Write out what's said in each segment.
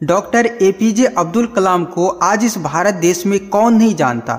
Doctor APJ Abdul कलाम को आज इस भारत देश में कौन नहीं जानता?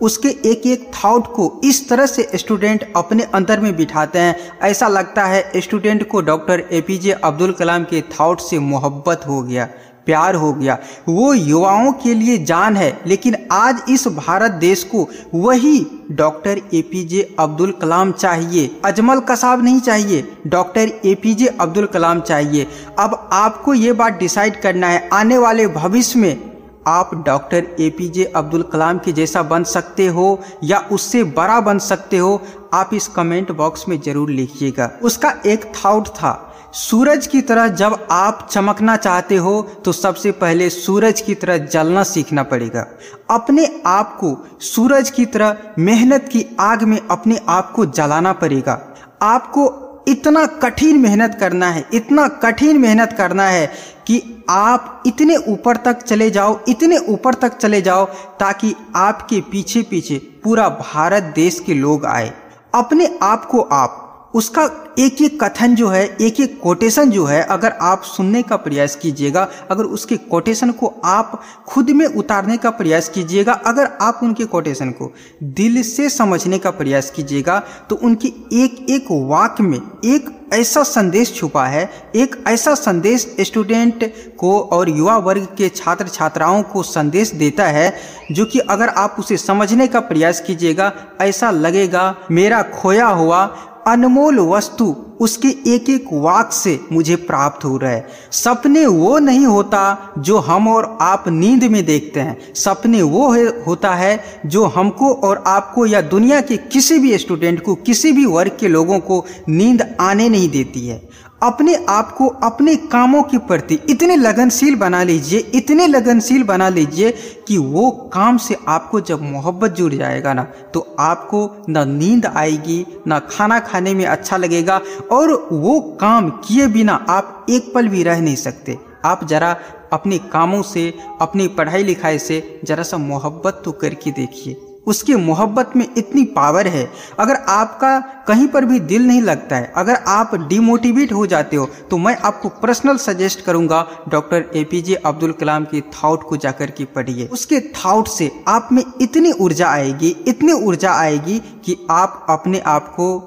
उसके एक एक थाउट को इस तरह से स्टूडेंट अपने अंदर में बिठाते हैं। ऐसा लगता है स्टूडेंट को डॉक्टर एपीजे अब्दुल कलाम के थाउट से मोहब्बत हो गया। प्यार हो गया। वो युवाओं के लिए जान है, लेकिन आज इस भारत देश को वही डॉक्टर एपीजे अब्दुल कलाम चाहिए। अजमल कसाब नहीं चाहिए, डॉक्टर एपीजे अब्दुल कलाम चाहिए। अब आपको ये बात डिसाइड करना है, आने वाले भविष्य में आप डॉक्टर एपीजे अब्दुल कलाम के जैसा बन सकते हो या उससे बड़ा बन सकते हो, आप इस कमेंट बॉक्स में ज़रूर लिखिएगा। उसका एक थाउट था सूरज की तरह जब आप चमकना चाहते हो तो सबसे पहले सूरज की तरह जलना सीखना पड़ेगा। अपने आप को सूरज की तरह मेहनत की आग में अपने आप को जलाना पड़ेगा। आपको इतना कठिन मेहनत करना है, इतना कठिन मेहनत करना है कि आप इतने ऊपर तक चले जाओ, इतने ऊपर तक चले जाओ, ताकि आपके पीछे पीछे पूरा भारत देश के लोग आए। अपने आप को आप उसका एक एक कथन जो है, एक एक कोटेशन जो है, अगर आप सुनने का प्रयास कीजिएगा, अगर उसके कोटेशन को आप खुद में उतारने का प्रयास कीजिएगा, अगर आप उनके कोटेशन को दिल से समझने का प्रयास कीजिएगा तो उनके एक एक वाक्य में एक ऐसा संदेश छुपा है, एक ऐसा संदेश स्टूडेंट को और युवा वर्ग के छात्र छात्राओं को संदेश देता है, जो कि अगर आप उसे समझने का प्रयास कीजिएगा, ऐसा लगेगा, मेरा खोया हुआ अनमोल वस्तु उसके एक एक वाक से मुझे प्राप्त हो रहा। है सपने वो नहीं होता जो हम और आप नींद में देखते हैं। सपने वो है, होता है जो हमको और आपको या दुनिया के किसी भी स्टूडेंट को किसी भी वर्ग के लोगों को नींद आने नहीं देती है। अपने आप को अपने कामों के प्रति इतने लगनशील बना लीजिए, इतने लगनशील बना लीजिए कि वो काम से आपको जब मोहब्बत जुड़ जाएगा ना तो आपको ना नींद आएगी, ना खाना खाने में अच्छा लगेगा और वो काम किए बिना आप एक पल भी रह नहीं सकते। आप ज़रा अपने कामों से, अपनी पढ़ाई लिखाई से ज़रा सा मोहब्बत तो करके देखिए। उसकी मोहब्बत में इतनी पावर है। अगर आपका कहीं पर भी दिल नहीं लगता है, अगर आप डिमोटिवेट हो जाते हो तो मैं आपको पर्सनल सजेस्ट करूँगा। डॉक्टर एपीजे अब्दुल कलाम की थाउट को जाकर के पढ़िए। उसके थाउट से आप में इतनी ऊर्जा आएगी, इतनी ऊर्जा आएगी कि आप अपने आप को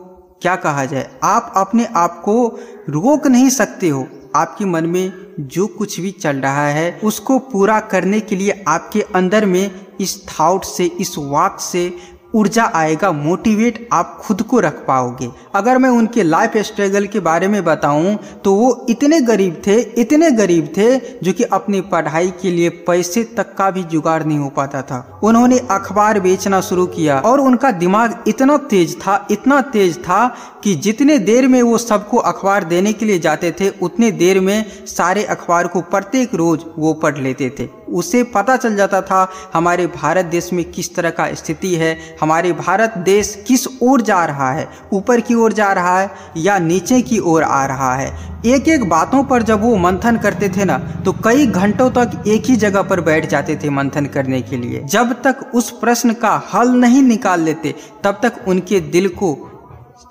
क्या कहा जाए? आप अपने आप को रोक नहीं सकते हो। आपके मन में जो कुछ भी चल रहा है, उसको पूरा करने के लिए आपके अंदर में इस थाउट से, इस वाक से ऊर्जा आएगा मोटिवेट आप खुद को रख पाओगे। अगर मैं उनके लाइफ स्ट्रगल के बारे में बताऊँ तो वो इतने गरीब थे, इतने गरीब थे, जो कि अपनी पढ़ाई के लिए पैसे तक का भी जुगाड़ नहीं हो पाता था। उन्होंने अखबार बेचना शुरू किया और उनका दिमाग इतना तेज था, इतना तेज था कि जितने देर में वो सबको अखबार देने के लिए जाते थे, उतने देर में सारे अखबार को प्रत्येक रोज वो पढ़ लेते थे। उसे पता चल जाता था हमारे भारत देश में किस तरह का स्थिति है, हमारे भारत देश किस ओर जा रहा है, ऊपर की ओर जा रहा है या नीचे की ओर आ रहा है। एक एक बातों पर जब वो मंथन करते थे ना तो कई घंटों तक एक ही जगह पर बैठ जाते थे मंथन करने के लिए। जब तक उस प्रश्न का हल नहीं निकाल लेते, तब तक उनके दिल को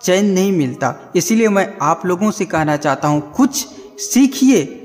चैन नहीं मिलता। इसीलिए मैं आप लोगों से कहना चाहता हूँ, कुछ सीखिए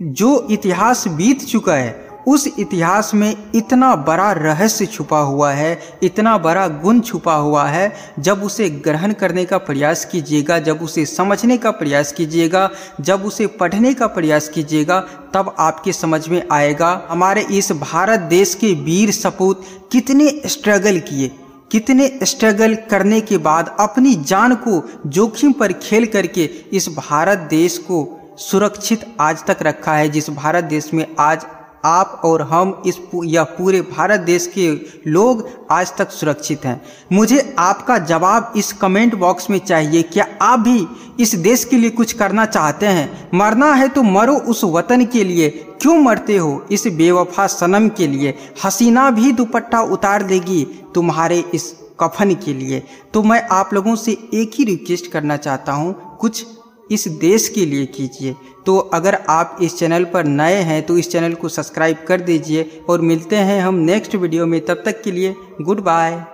जो इतिहास बीत चुका है। उस इतिहास में इतना बड़ा रहस्य छुपा हुआ है, इतना बड़ा गुण छुपा हुआ है, जब उसे ग्रहण करने का प्रयास कीजिएगा, जब उसे समझने का प्रयास कीजिएगा, जब उसे पढ़ने का प्रयास कीजिएगा, तब आपके समझ में आएगा, हमारे इस भारत देश के वीर सपूत कितने स्ट्रगल किए, कितने स्ट्रगल करने के बाद अपनी जान को जोखिम पर खेल करके इस भारत देश को सुरक्षित आज तक रखा है, जिस भारत देश में आज आप और हम इस या पूरे भारत देश के लोग आज तक सुरक्षित हैं। मुझे आपका जवाब इस कमेंट बॉक्स में चाहिए। क्या आप भी इस देश के लिए कुछ करना चाहते हैं? मरना है तो मरो उस वतन के लिए। क्यों मरते हो इस बेवफा सनम के लिए? हसीना भी दुपट्टा उतार देगी तुम्हारे इस कफन के लिए। तो मैं आप लोगों से एक ही रिक्वेस्ट करना चाहता हूँ। कुछ इस देश के लिए कीजिए। तो अगर आप इस चैनल पर नए हैं तो इस चैनल को सब्सक्राइब कर दीजिए। और मिलते हैं हम नेक्स्ट वीडियो में। तब तक के लिए, गुड बाय।